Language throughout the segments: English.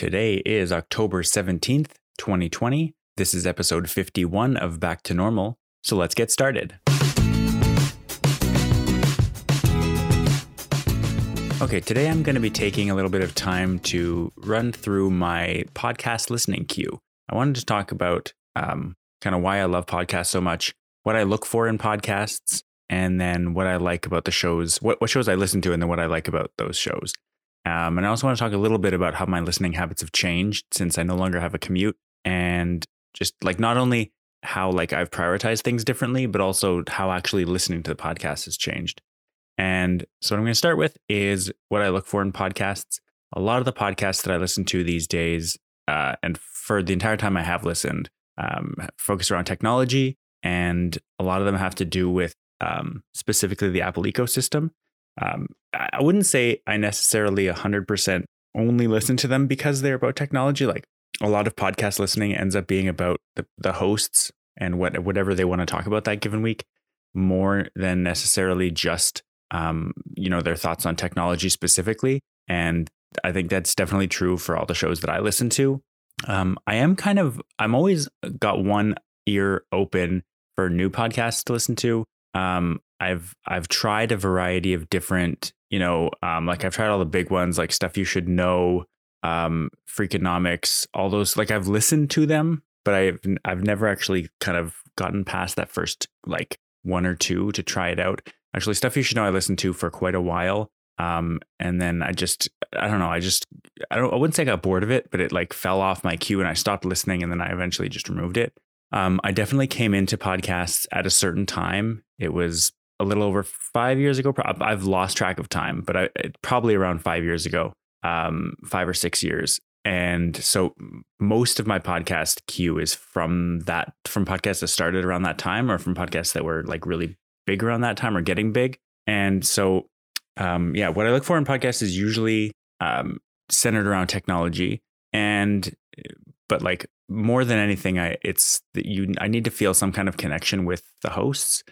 Today is October 17th, 2020. This is episode 51 of Back to Normal. So let's get started. Okay, today I'm going to be taking a little bit of time to run through my podcast listening queue. I wanted to talk about um, kind of why I love podcasts so much, what I look for in podcasts, and then what I like about the shows, what, what shows I listen to, and then what I like about those shows. Um, and I also want to talk a little bit about how my listening habits have changed since I no longer have a commute and just like not only how like I've prioritized things differently, but also how actually listening to the podcast has changed. And so what I'm going to start with is what I look for in podcasts. A lot of the podcasts that I listen to these days, uh, and for the entire time I have listened, um, focus around technology, and a lot of them have to do with um, specifically the Apple ecosystem. Um, I wouldn't say I necessarily 100% only listen to them because they're about technology. Like a lot of podcast listening ends up being about the, the hosts and what whatever they want to talk about that given week, more than necessarily just um, you know their thoughts on technology specifically. And I think that's definitely true for all the shows that I listen to. Um, I am kind of I'm always got one ear open for new podcasts to listen to. Um, I've I've tried a variety of different, you know, um, like I've tried all the big ones, like stuff you should know, um, Freakonomics, all those. Like I've listened to them, but I've I've never actually kind of gotten past that first like one or two to try it out. Actually, stuff you should know I listened to for quite a while, um, and then I just I don't know I just I don't I wouldn't say I got bored of it, but it like fell off my queue and I stopped listening, and then I eventually just removed it. Um, I definitely came into podcasts at a certain time. It was a little over five years ago. I've lost track of time, but I, probably around five years ago, um, five or six years. And so most of my podcast queue is from that, from podcasts that started around that time or from podcasts that were like really big around that time or getting big. And so, um, yeah, what I look for in podcasts is usually um, centered around technology. And, but like more than anything, I, it's that you, I need to feel some kind of connection with the hosts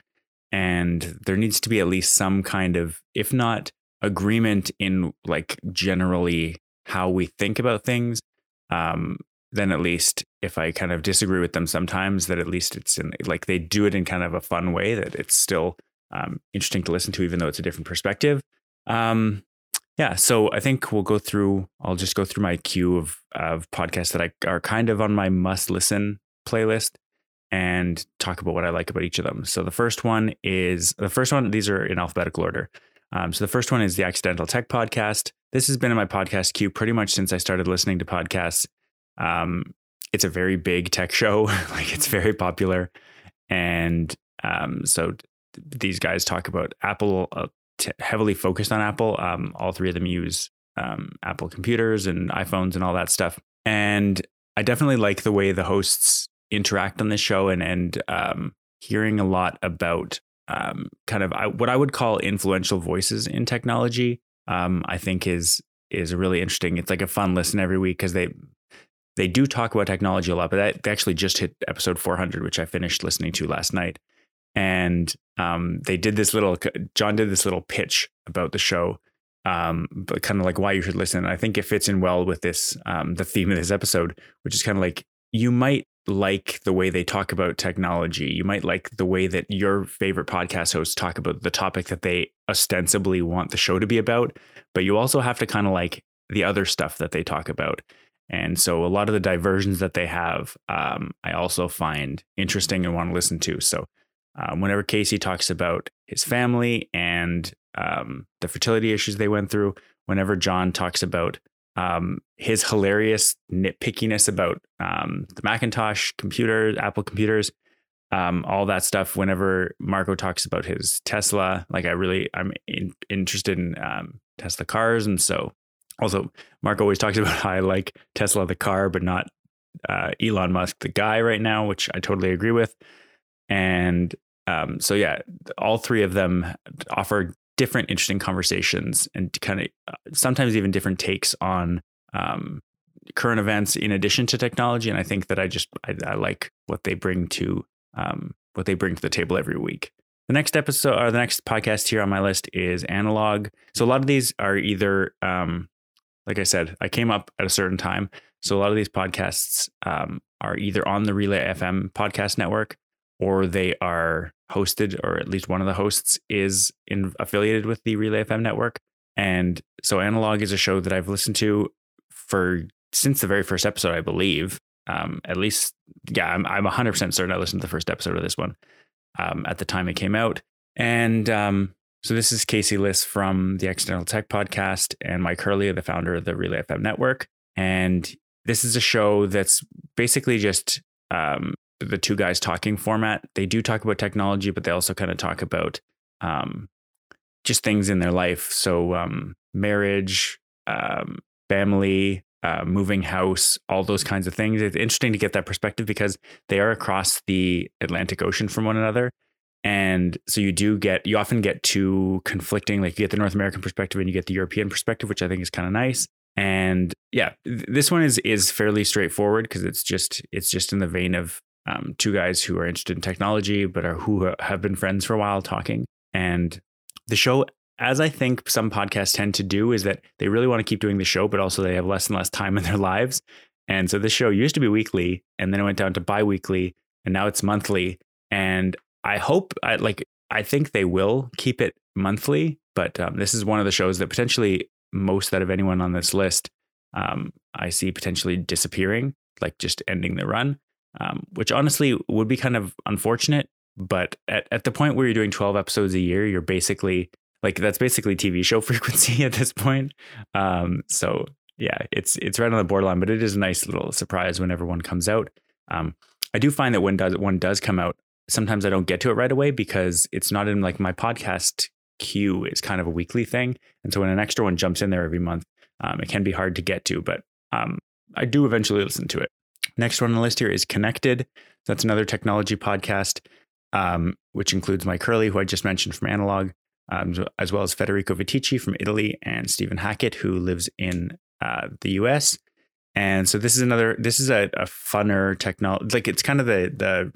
and there needs to be at least some kind of if not agreement in like generally how we think about things um, then at least if i kind of disagree with them sometimes that at least it's in like they do it in kind of a fun way that it's still um, interesting to listen to even though it's a different perspective. Um, yeah so i think we'll go through i'll just go through my queue of of podcasts that I, are kind of on my must listen playlist and talk about what I like about each of them. So the first one is the first one, these are in alphabetical order. Um, so the first one is the Accidental Tech Podcast. This has been in my podcast queue pretty much since I started listening to podcasts. Um, it's a very big tech show, like it's very popular. And um, so these guys talk about Apple, uh, t- heavily focused on Apple. Um, all three of them use um, Apple computers and iPhones and all that stuff. And I definitely like the way the hosts interact on this show and and um, hearing a lot about um, kind of what I would call influential voices in technology. Um, I think is is really interesting. It's like a fun listen every week because they they do talk about technology a lot, but they actually just hit episode 400, which I finished listening to last night. And um, they did this little, John did this little pitch about the show, um, but kind of like why you should listen. I think it fits in well with this, um, the theme of this episode, which is kind of like you might like the way they talk about technology. You might like the way that your favorite podcast hosts talk about the topic that they ostensibly want the show to be about, but you also have to kind of like the other stuff that they talk about. And so a lot of the diversions that they have, um, I also find interesting and want to listen to. So um, whenever Casey talks about his family and um, the fertility issues they went through, whenever John talks about um, his hilarious nitpickiness about um, the Macintosh computers, Apple computers, um, all that stuff. Whenever Marco talks about his Tesla, like I really, I'm in, interested in um, Tesla cars, and so also Marco always talks about how I like Tesla the car, but not uh, Elon Musk the guy right now, which I totally agree with. And um, so yeah, all three of them offer different interesting conversations and kind of uh, sometimes even different takes on um, current events in addition to technology. And I think that I just I, I like what they bring to um, what they bring to the table every week. The next episode or the next podcast here on my list is analog. So a lot of these are either um, like I said, I came up at a certain time. So a lot of these podcasts um, are either on the Relay FM podcast network or they are hosted, or at least one of the hosts is in, affiliated with the Relay FM network. And so Analog is a show that I've listened to for since the very first episode, I believe. Um, at least, yeah, I'm, I'm 100% certain I listened to the first episode of this one um, at the time it came out. And um, so this is Casey Liss from the Accidental Tech Podcast and Mike Hurley, the founder of the Relay FM network. And this is a show that's basically just um, the two guys talking format. They do talk about technology, but they also kind of talk about um, just things in their life. So um, marriage, um, family, uh, moving house, all those kinds of things. It's interesting to get that perspective because they are across the Atlantic Ocean from one another. And so you do get, you often get two conflicting, like you get the North American perspective and you get the European perspective, which I think is kind of nice. And yeah, th- this one is is fairly straightforward because it's just it's just in the vein of um, two guys who are interested in technology but are who have been friends for a while talking. And the show, as I think some podcasts tend to do, is that they really want to keep doing the show, but also they have less and less time in their lives. And so this show used to be weekly, and then it went down to bi-weekly, and now it's monthly. And I hope, I like, I think they will keep it monthly. But um, this is one of the shows that potentially most that of anyone on this list, um, I see potentially disappearing, like just ending the run, um, which honestly would be kind of unfortunate. But at, at the point where you're doing 12 episodes a year, you're basically like that's basically TV show frequency at this point. Um, so yeah, it's it's right on the borderline, but it is a nice little surprise whenever one comes out. Um, I do find that when does one does come out, sometimes I don't get to it right away because it's not in like my podcast queue is kind of a weekly thing. And so when an extra one jumps in there every month, um, it can be hard to get to, but um, I do eventually listen to it. Next one on the list here is Connected. That's another technology podcast, um, which includes Mike Hurley, who I just mentioned from Analog, um, as well as Federico Viticci from Italy and Stephen Hackett, who lives in uh, the US. And so this is another, this is a, a funner technology, like it's kind of the, the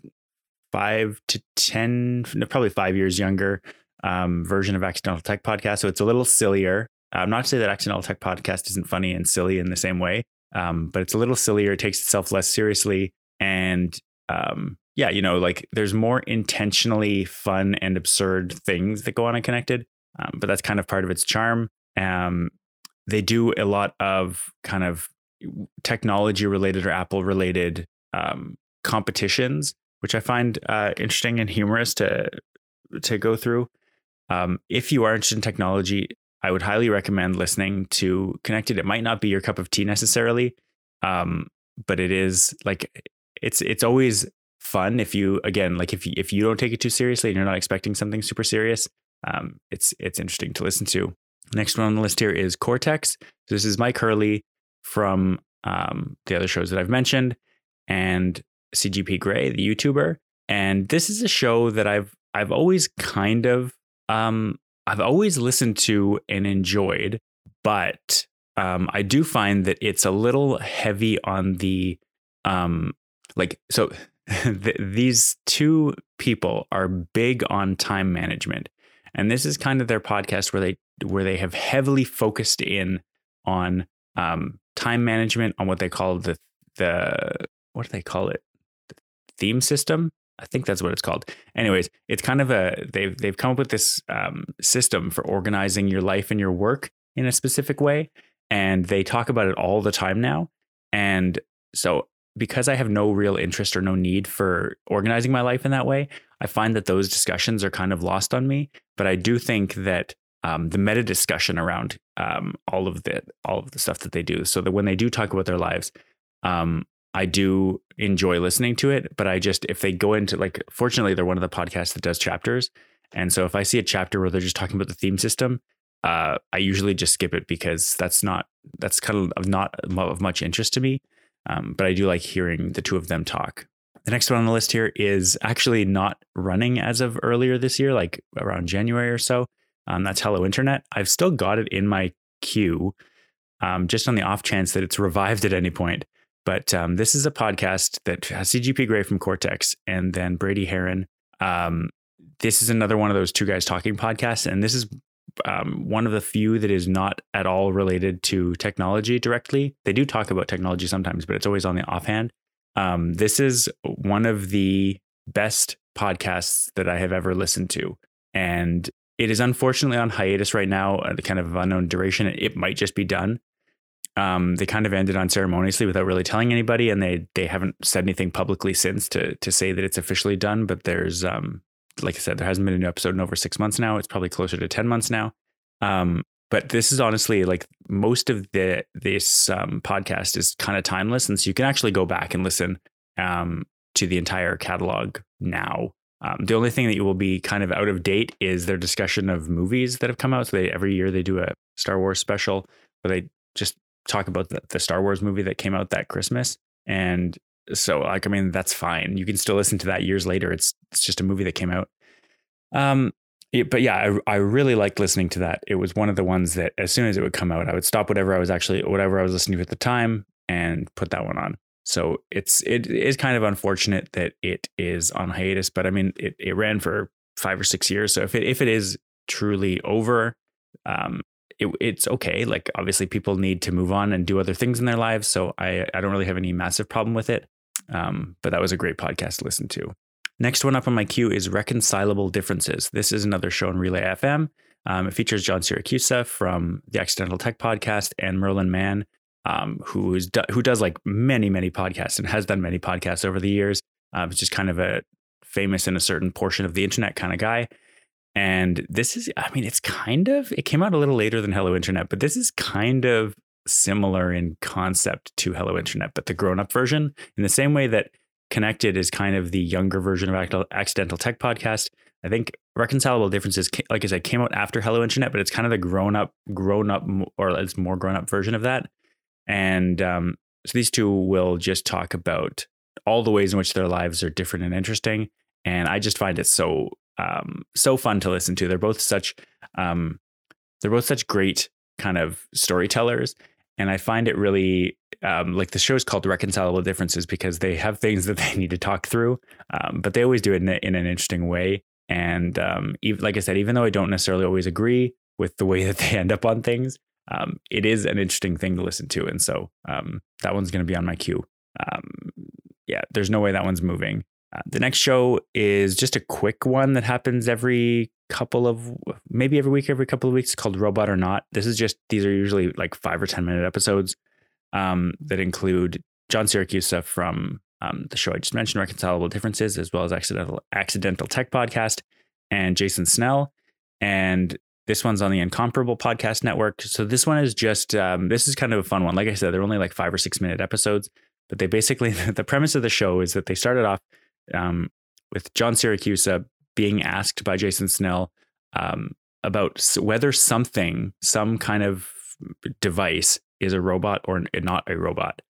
five to 10, probably five years younger um, version of Accidental Tech Podcast. So it's a little sillier. I'm not to say that Accidental Tech Podcast isn't funny and silly in the same way, um, but it's a little sillier. It takes itself less seriously. And um, yeah, you know, like there's more intentionally fun and absurd things that go on Unconnected, um, but that's kind of part of its charm. Um, they do a lot of kind of technology related or Apple related um, competitions, which I find uh, interesting and humorous to to go through. Um, if you are interested in technology, I would highly recommend listening to Connected. It might not be your cup of tea necessarily, um, but it is like it's it's always fun if you again like if you, if you don't take it too seriously and you're not expecting something super serious. Um, it's it's interesting to listen to. Next one on the list here is Cortex. So this is Mike Hurley from um, the other shows that I've mentioned, and CGP Grey, the YouTuber. And this is a show that I've I've always kind of um, I've always listened to and enjoyed, but um, I do find that it's a little heavy on the um, like so. th- these two people are big on time management, and this is kind of their podcast where they where they have heavily focused in on um, time management on what they call the the what do they call it the theme system I think that's what it's called. Anyways, it's kind of a they've they've come up with this um, system for organizing your life and your work in a specific way, and they talk about it all the time now. And so, because I have no real interest or no need for organizing my life in that way, I find that those discussions are kind of lost on me. But I do think that um, the meta discussion around um, all of the all of the stuff that they do, so that when they do talk about their lives, um, I do enjoy listening to it, but I just if they go into like fortunately they're one of the podcasts that does chapters. And so if I see a chapter where they're just talking about the theme system, uh, I usually just skip it because that's not that's kind of not of much interest to me. Um, but I do like hearing the two of them talk. The next one on the list here is actually not running as of earlier this year, like around January or so. Um, that's Hello Internet. I've still got it in my queue, um, just on the off chance that it's revived at any point. But um, this is a podcast that has CGP Grey from Cortex and then Brady Haran. Um, this is another one of those two guys talking podcasts. And this is um, one of the few that is not at all related to technology directly. They do talk about technology sometimes, but it's always on the offhand. Um, this is one of the best podcasts that I have ever listened to. And it is unfortunately on hiatus right now, uh, the kind of unknown duration. It might just be done. Um, they kind of ended unceremoniously without really telling anybody, and they they haven't said anything publicly since to to say that it's officially done. But there's um, like I said, there hasn't been a new episode in over six months now. It's probably closer to ten months now. Um, but this is honestly like most of the this um, podcast is kind of timeless, and so you can actually go back and listen um, to the entire catalog now. Um, the only thing that you will be kind of out of date is their discussion of movies that have come out. So they every year they do a Star Wars special where they just talk about the, the Star Wars movie that came out that Christmas. And so like I mean that's fine. You can still listen to that years later. It's it's just a movie that came out. Um but yeah, I, I really liked listening to that. It was one of the ones that as soon as it would come out, I would stop whatever I was actually whatever I was listening to at the time and put that one on. So it's it is kind of unfortunate that it is on hiatus, but I mean it, it ran for five or six years. So if it if it is truly over, um, it, it's okay. Like obviously people need to move on and do other things in their lives. So I I don't really have any massive problem with it. Um, but that was a great podcast to listen to. Next one up on my queue is Reconcilable Differences. This is another show on Relay FM. Um, it features John Siracusa from the Accidental Tech Podcast and Merlin Mann um, who is who does like many many podcasts and has done many podcasts over the years. Um, it's just kind of a famous in a certain portion of the internet kind of guy. And this is, I mean, it's kind of it came out a little later than Hello Internet, but this is kind of similar in concept to Hello Internet, but the grown up version in the same way that Connected is kind of the younger version of Accidental Tech Podcast. I think Reconcilable Differences, like I said, came out after Hello Internet, but it's kind of the grown up, grown up, or it's more grown up version of that. And um, so these two will just talk about all the ways in which their lives are different and interesting. And I just find it so um, so fun to listen to. They're both such um, they're both such great kind of storytellers, and I find it really um, like the show is called Reconcilable Differences because they have things that they need to talk through, um, but they always do it in, in an interesting way. And um, even, like I said, even though I don't necessarily always agree with the way that they end up on things, um, it is an interesting thing to listen to. And so um, that one's going to be on my queue. Um, yeah, there's no way that one's moving. Uh, the next show is just a quick one that happens every couple of maybe every week, every couple of weeks called Robot or Not. This is just these are usually like five or 10 minute episodes um, that include John Siracusa from um, the show I just mentioned, Reconcilable Differences, as well as Accidental Accidental Tech Podcast, and Jason Snell. And this one's on the Incomparable Podcast Network. So this one is just um, this is kind of a fun one. Like I said, they're only like five or six minute episodes, but they basically the premise of the show is that they started off um, with John Siracusa being asked by Jason Snell um, about whether something, some kind of device, is a robot or not a robot,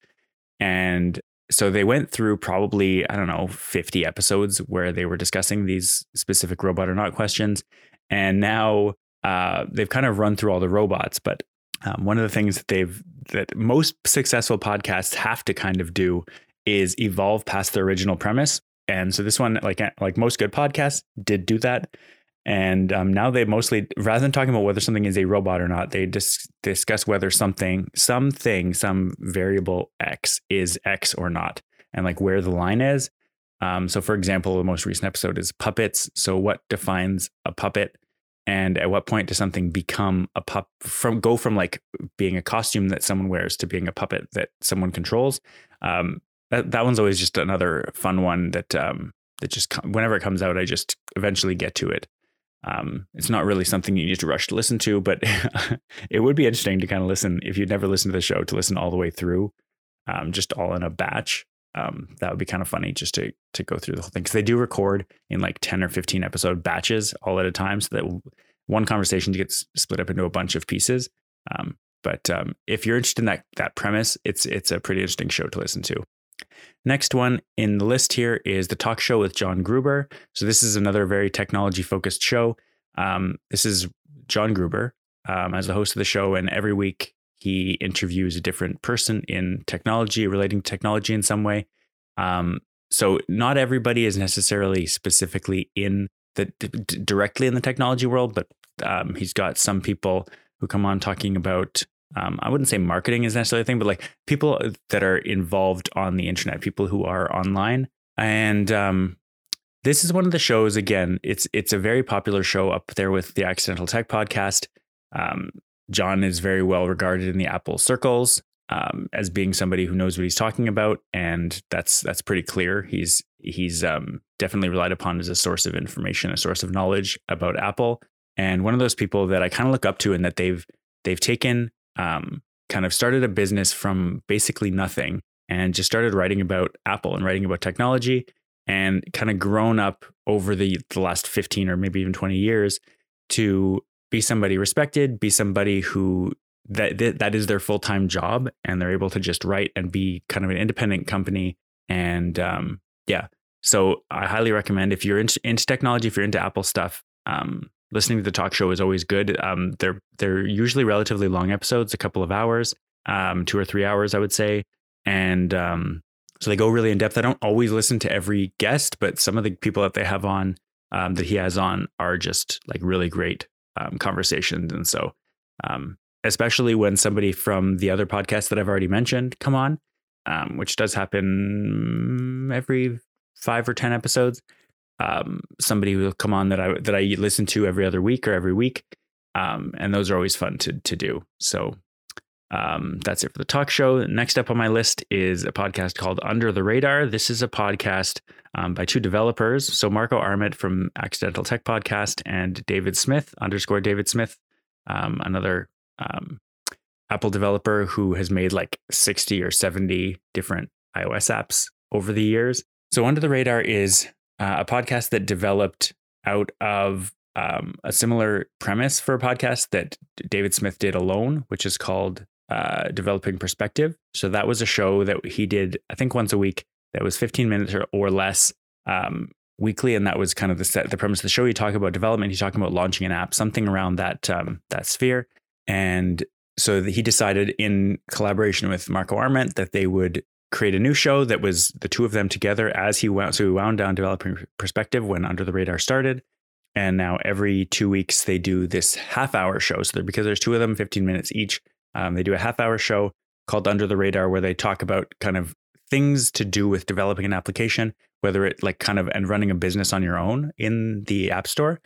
and so they went through probably I don't know 50 episodes where they were discussing these specific robot or not questions, and now uh, they've kind of run through all the robots, but um, one of the things that they've that most successful podcasts have to kind of do is evolve past the original premise. And so this one, like like most good podcasts, did do that. And um, now they mostly, rather than talking about whether something is a robot or not, they dis- discuss whether something, something, some variable X is X or not, and like where the line is. Um, so, for example, the most recent episode is puppets. So, what defines a puppet? and at what point does something become a pup from go from like being a costume that someone wears to being a puppet that someone controls um, that, that one's always just another fun one that um, that just whenever it comes out i just eventually get to it. Um, it's not really something you need to rush to listen to but it would be interesting to kind of listen if you'd never listened to the show to listen all the way through um, just all in a batch. Um, that would be kind of funny just to to go through the whole thing because they do record in like 10 or 15 episode batches all at a time so that one conversation gets split up into a bunch of pieces. Um, but um, if you're interested in that that premise it's it's a pretty interesting show to listen to next one in the list here is the talk show with john gruber so this is another very technology focused show um, this is john gruber um, as the host of the show and every week he interviews a different person in technology, relating to technology in some way. Um, so not everybody is necessarily specifically in the d- directly in the technology world, but Um, he's got some people who come on talking about. Um, I wouldn't say marketing is necessarily a thing, but like people that are involved on the internet, people who are online, and um, this is one of the shows. Again, it's it's a very popular show up there with the Accidental Tech podcast. Um, John is very well regarded in the Apple circles um, as being somebody who knows what he's talking about, and that's that's pretty clear. He's he's um, definitely relied upon as a source of information, a source of knowledge about Apple, and one of those people that I kind of look up to, and that they've they've taken um, kind of started a business from basically nothing and just started writing about Apple and writing about technology and kind of grown up over the, the last 15 or maybe even 20 years to be somebody respected, be somebody who that that, that is their full-time job and they're able to just write and be kind of an independent company and um, yeah. So i highly recommend if you're into, into technology if you're into apple stuff um, listening to the talk show is always good um, they're they're usually relatively long episodes a couple of hours um, two or three hours i would say and um, so they go really in depth. I don't always listen to every guest, but some of the people that they have on um, that he has on are just like really great um, conversations. And so, um, especially when somebody from the other podcast that I've already mentioned come on, which does happen every five or ten episodes. Um, somebody will come on that I that I listen to every other week or every week, um, and those are always fun to to do. So um, that's it for the talk show. Next up on my list is a podcast called Under the Radar. This is a podcast um, by two developers. So Marco Arment from Accidental Tech Podcast and David Smith, underscore David Smith, um, another um, Apple developer who has made like 60 or 70 different iOS apps over the years. So Under the Radar is uh, a podcast that developed out of um, a similar premise for a podcast that David Smith did alone, which is called uh, developing perspective. So that was a show that he did, I think, once a week. That was 15 minutes or, or less um, weekly, and that was kind of the set, the premise of the show. He talked about development. He talked about launching an app, something around that um, that sphere. And so he decided, in collaboration with Marco Arment, that they would create a new show that was the two of them together as he wound. So he wound down developing perspective when Under the Radar started. And now every two weeks they do this half hour show. So because there's two of them, 15 minutes each, um, they do a half hour show called Under the Radar where they talk about kind of things to do with developing an application, whether it like kind of and running a business on your own in the App Store.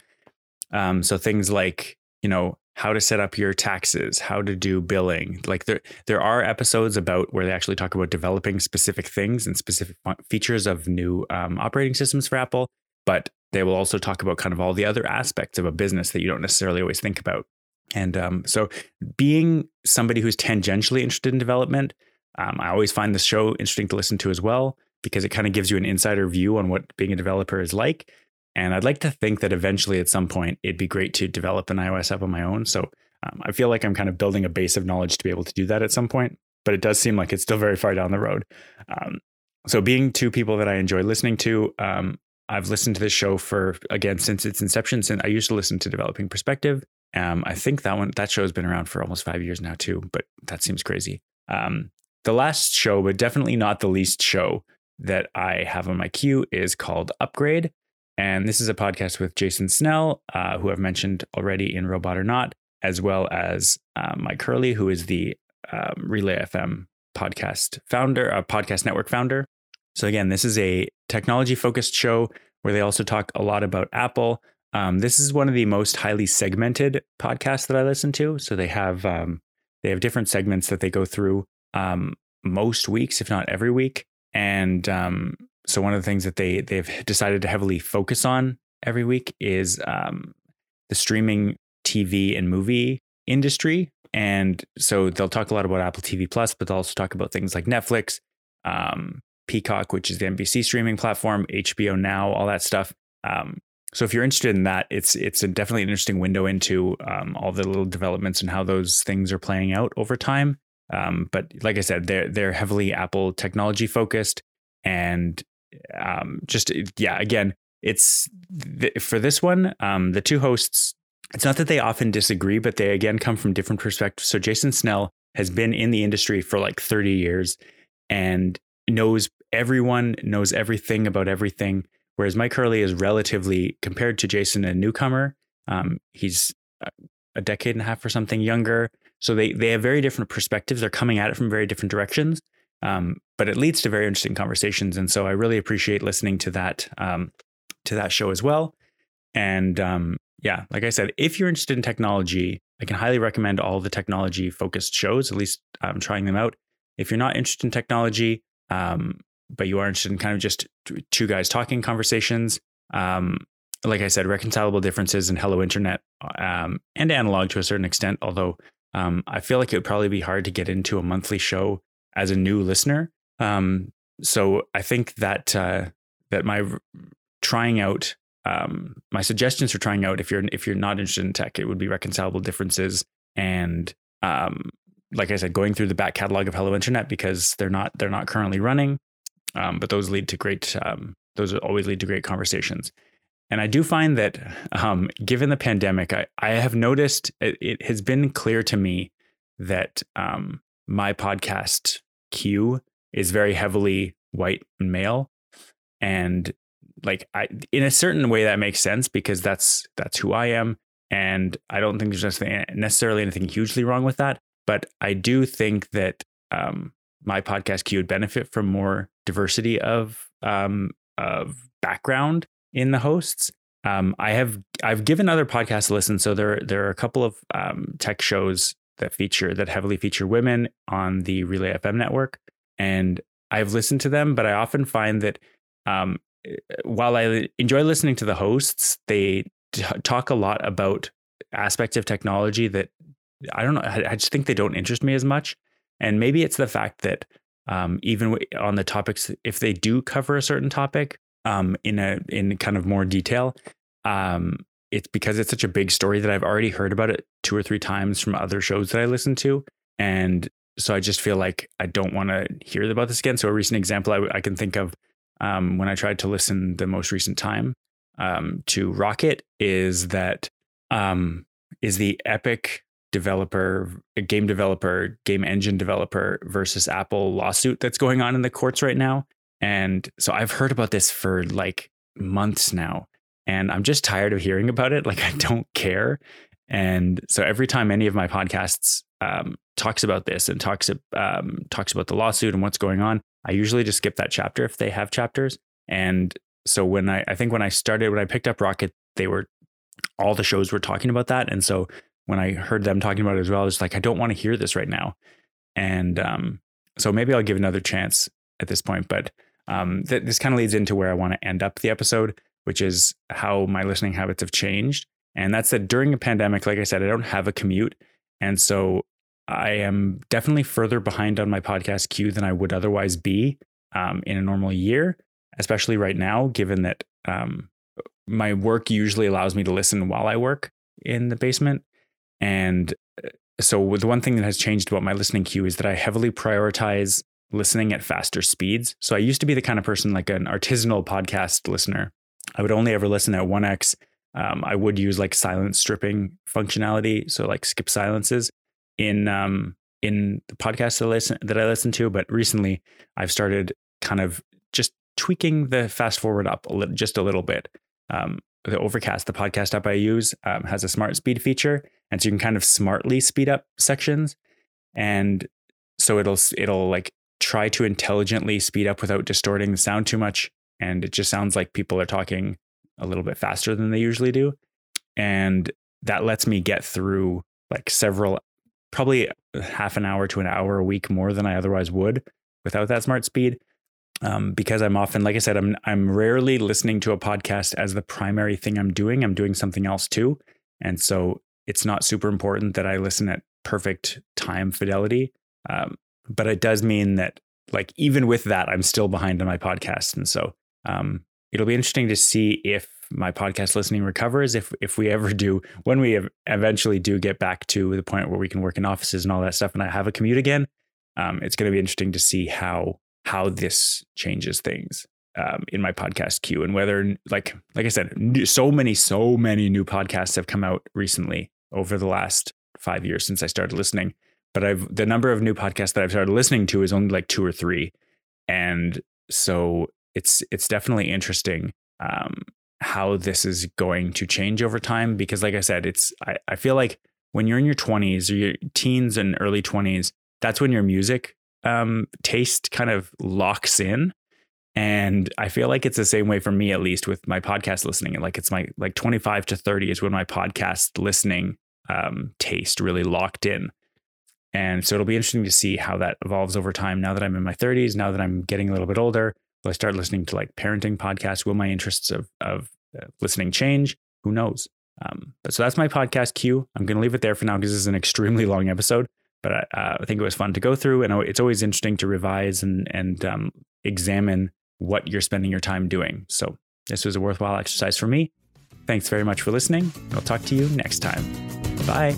Um, so things like, you know, how to set up your taxes, how to do billing. Like there, there are episodes about where they actually talk about developing specific things and specific features of new um, operating systems for Apple. But they will also talk about kind of all the other aspects of a business that you don't necessarily always think about. And um, so, being somebody who's tangentially interested in development, um, I always find this show interesting to listen to as well because it kind of gives you an insider view on what being a developer is like. And I'd like to think that eventually, at some point, it'd be great to develop an iOS app on my own. So um, I feel like I'm kind of building a base of knowledge to be able to do that at some point. But it does seem like it's still very far down the road. Um, so, being two people that I enjoy listening to, um, I've listened to this show for again since its inception. Since I used to listen to Developing Perspective, um, I think that one that show has been around for almost five years now too, but that seems crazy. Um, the last show, but definitely not the least show that I have on my queue is called Upgrade, and this is a podcast with Jason Snell, uh, who I've mentioned already in Robot or Not, as well as uh, Mike Hurley, who is the um, Relay FM podcast founder, a podcast network founder. So again, this is a technology focused show where they also talk a lot about Apple, um, this is one of the most highly segmented podcasts that I listen to. So they have um, they have different segments that they go through um, most weeks, if not every week. And um, so one of the things that they they've decided to heavily focus on every week is um, the streaming TV and movie industry. And so they'll talk a lot about Apple TV Plus, but they'll also talk about things like Netflix, um, Peacock, which is the NBC streaming platform, HBO Now, all that stuff. Um, so if you're interested in that, it's it's definitely an interesting window into um, all the little developments and how those things are playing out over time. Um, but like I said, they're they're heavily Apple technology focused, and um, just yeah, again, it's th- for this one, um, the two hosts. It's not that they often disagree, but they again come from different perspectives. So Jason Snell has been in the industry for like 30 years and knows everyone, knows everything about everything Whereas Mike Hurley is relatively, compared to Jason, a newcomer. Um, he's a decade and a half or something younger. So they they have very different perspectives. They're coming at it from very different directions. Um, but it leads to very interesting conversations, and so I really appreciate listening to that um, to that show as well. And um, yeah, like I said, if you're interested in technology, I can highly recommend all the technology focused shows. At least I'm trying them out. If you're not interested in technology, um, but you are interested in kind of just two guys talking conversations, um, like I said, reconcilable differences in Hello Internet um, and analog to a certain extent. Although um, I feel like it would probably be hard to get into a monthly show as a new listener. Um, so I think that uh, that my trying out um, my suggestions for trying out if you're if you're not interested in tech, it would be reconcilable differences and um, like I said, going through the back catalog of Hello Internet because they're not they're not currently running, um, but those lead to great um, those always lead to great conversations. And I do find that um, given the pandemic, I, I have noticed it, it, has been clear to me that um, my podcast queue is very heavily white and male. And like I in a certain way that makes sense because that's that's who I am. And I don't think there's necessarily anything hugely wrong with that. But I do think that um, my podcast queue would benefit from more diversity of um, of background in the hosts. Um, I have I've given other podcasts a listen, so there there are a couple of um, tech shows that feature that heavily feature women on the Relay FM network, and I've listened to them, but I often find that um, while I enjoy listening to the hosts, they t- talk a lot about aspects of technology that I don't know. I, I just think they don't interest me as much, and maybe it's the fact that um, even on the topics, if they do cover a certain topic, um, in a in kind of more detail. Um, it's because it's such a big story that I've already heard about it two or three times from other shows that I listen to, and so I just feel like I don't want to hear about this again. So a recent example I, I can think of um, when I tried to listen the most recent time um, to Rocket is that um, is the Epic developer, game developer, game engine developer versus Apple lawsuit that's going on in the courts right now. And so I've heard about this for like months now. And I'm just tired of hearing about it. Like, I don't care. And so every time any of my podcasts um, talks about this and talks um, talks about the lawsuit and what's going on, I usually just skip that chapter if they have chapters. And so when I, I think when I started, when I picked up Rocket, they were all the shows were talking about that. And so when I heard them talking about it as well, I was like, I don't want to hear this right now. And um, so maybe I'll give another chance at this point. But um, th- this kind of leads into where I want to end up the episode, which is how my listening habits have changed. And that's that during a pandemic, like I said, I don't have a commute. And so I am definitely further behind on my podcast queue than I would otherwise be um, in a normal year, especially right now, given that um, my work usually allows me to listen while I work in the basement. And uh, so the one thing that has changed about my listening queue is that I heavily prioritize listening at faster speeds. So I used to be the kind of person like an artisanal podcast listener. I would only ever listen at 1x. Um, I would use like silence stripping functionality, so like skip silences in um, in the podcast that I listen that I listen to. But recently, I've started kind of just tweaking the fast forward up a little, just a little bit. Um, the Overcast, the podcast app I use, um, has a smart speed feature, and so you can kind of smartly speed up sections, and so it'll it'll like try to intelligently speed up without distorting the sound too much. And it just sounds like people are talking a little bit faster than they usually do. And that lets me get through like several, probably half an hour to an hour a week more than I otherwise would without that smart speed. Um, because I'm often, like I said, I'm I'm rarely listening to a podcast as the primary thing I'm doing. I'm doing something else too, and so it's not super important that I listen at perfect time fidelity. Um, but it does mean that like even with that, I'm still behind on my podcast, and so um, it'll be interesting to see if my podcast listening recovers. If if we ever do, when we eventually do get back to the point where we can work in offices and all that stuff, and I have a commute again, um, it's going to be interesting to see how how this changes things um, in my podcast queue and whether like like I said, so many so many new podcasts have come out recently over the last five years since I started listening but I've the number of new podcasts that I've started listening to is only like two or three, and so it's it's definitely interesting um, how this is going to change over time. Because, like I said, it's, I, I feel like when you're in your 20s or your teens and early 20s, that's when your music um, taste kind of locks in. And I feel like it's the same way for me, at least with my podcast listening. Like it's my like 25 to 30 is when my podcast listening um, taste really locked in. And so it'll be interesting to see how that evolves over time. Now that I'm in my 30s, now that I'm getting a little bit older, will I start listening to like parenting podcasts? Will my interests of, of uh, listening change? Who knows? Um, but so that's my podcast queue. I'm going to leave it there for now because this is an extremely long episode. But I, uh, I, think it was fun to go through, and it's always interesting to revise and and um, examine what you're spending your time doing. So this was a worthwhile exercise for me. Thanks very much for listening. I'll talk to you next time. Bye.